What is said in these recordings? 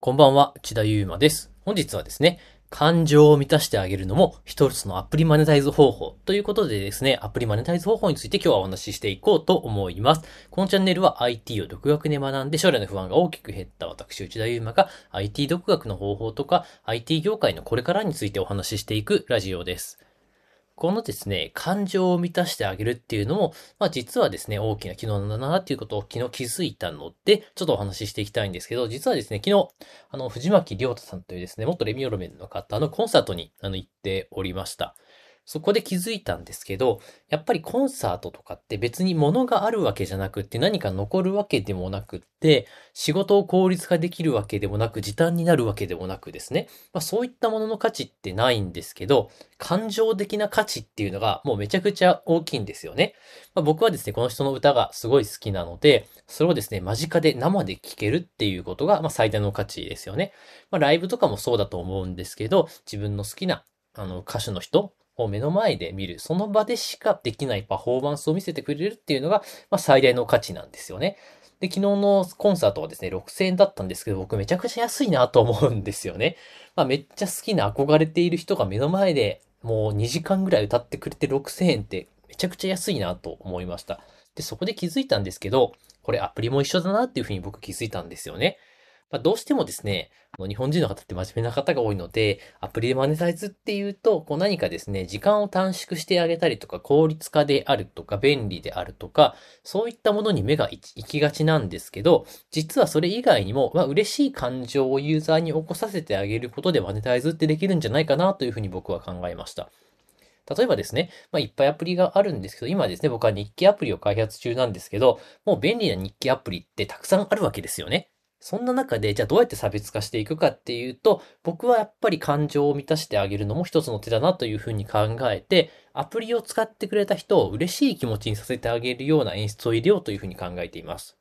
こんばんは、千田優馬です。本日はですね、感情を満たしてあげるのも一つのアプリマネタイズ方法ということでですね、アプリマネタイズ方法について今日はお話ししていこうと思います。このチャンネルは IT を独学で学んで将来の不安が大きく減った私内田優馬が IT 独学の方法とか IT 業界のこれからについてお話ししていくラジオです。このですね、感情を満たしてあげるっていうのも、まあ実はですね、大きな機能なんだなっていうことを昨日気づいたので、ちょっとお話ししていきたいんですけど、実はですね、昨日、あの、藤巻亮太さんというですね、元レミオロメンの方のコンサートにあの行っておりました。そこで気づいたんですけど、やっぱりコンサートとかって別に物があるわけじゃなくって何か残るわけでもなくって、仕事を効率化できるわけでもなく、時短になるわけでもなくですね、まあそういったものの価値ってないんですけど、感情的な価値っていうのがもうめちゃくちゃ大きいんですよね。まあ、僕はですね、この人の歌がすごい好きなので、それをですね、間近で生で聴けるっていうことが、まあ、最大の価値ですよね。まあ、ライブとかもそうだと思うんですけど、自分の好きなあの歌手の人を目の前で見る、その場でしかできないパフォーマンスを見せてくれるっていうのが、まあ、最大の価値なんですよね。で、昨日のコンサートはですね、6000円だったんですけど、僕めちゃくちゃ安いなと思うんですよね。まあ、めっちゃ好きな憧れている人が目の前でもう2時間ぐらい歌ってくれて6000円ってめちゃくちゃ安いなと思いました。で、そこで気づいたんですけど、これアプリも一緒だなっていうふうに僕気づいたんですよね。まあ、どうしてもですね、日本人の方って真面目な方が多いので、アプリでマネタイズっていうと、こう何かですね、時間を短縮してあげたりとか、効率化であるとか、便利であるとか、そういったものに目が行きがちなんですけど、実はそれ以外にも、まあ、嬉しい感情をユーザーに起こさせてあげることでマネタイズってできるんじゃないかなというふうに僕は考えました。例えばですね、まあ、いっぱいアプリがあるんですけど、今ですね、僕は日記アプリを開発中なんですけど、もう便利な日記アプリってたくさんあるわけですよね。そんな中で、じゃあどうやって差別化していくかっていうと、僕はやっぱり感情を満たしてあげるのも一つの手だなというふうに考えて、アプリを使ってくれた人を嬉しい気持ちにさせてあげるような演出を入れようというふうに考えています。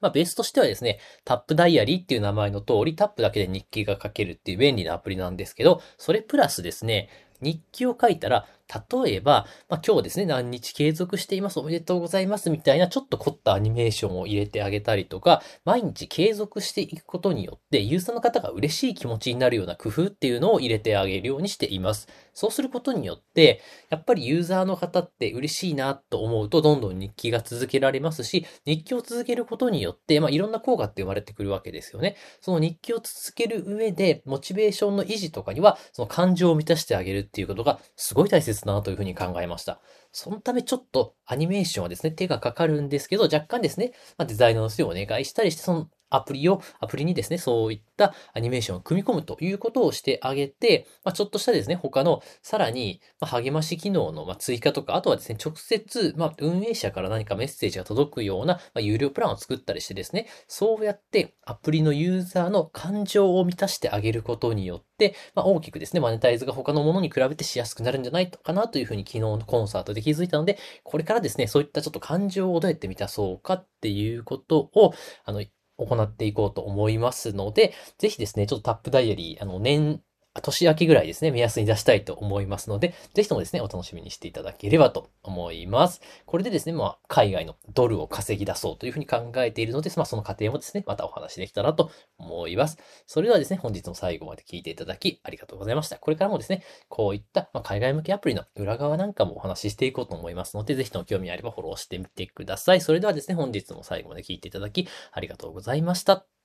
まあ、ベースとしてはですね、タップダイアリーっていう名前の通り、タップだけで日記が書けるっていう便利なアプリなんですけど、それプラスですね、日記を書いたら、例えば、まあ、今日ですね、何日継続しています、おめでとうございます、みたいなちょっと凝ったアニメーションを入れてあげたりとか、毎日継続していくことによって、ユーザーの方が嬉しい気持ちになるような工夫っていうのを入れてあげるようにしています。そうすることによって、やっぱりユーザーの方って嬉しいなと思うと、どんどん日記が続けられますし、日記を続けることによって、まあ、いろんな効果って生まれてくるわけですよね。その日記を続ける上で、モチベーションの維持とかには、その感情を満たしてあげるっていうことが、すごい大切なというふうに考えました。そのためちょっとアニメーションはですね、手がかかるんですけど、若干ですね、まあ、デザイナーの人にお願いしたりして、そのアプリを、アプリにですね、そういったアニメーションを組み込むということをしてあげて、まあ、ちょっとしたですね、他のさらに、励まし機能の追加とか、あとはですね、直接、まあ、運営者から何かメッセージが届くような、まあ、有料プランを作ったりしてですね、そうやってアプリのユーザーの感情を満たしてあげることによって、まあ、大きくですね、マネタイズが他のものに比べてしやすくなるんじゃないかなというふうに昨日のコンサートで気づいたので、これからですね、そういったちょっと感情をどうやって満たそうかっていうことを、あの、行っていこうと思いますので、ぜひですね、ちょっとタップダイアリー、あの、年、年明けぐらいですね、目安に出したいと思いますので、ぜひともですね、お楽しみにしていただければと思います。これでですね、まあ、海外のドルを稼ぎ出そうというふうに考えているので、まあ、その過程もですね、またお話できたらと思います。それではですね、本日も最後まで聞いていただき、ありがとうございました。これからもですね、こういった、まあ、海外向けアプリの裏側なんかもお話ししていこうと思いますので、ぜひとも興味あればフォローしてみてください。それではですね、本日も最後まで聞いていただき、ありがとうございました。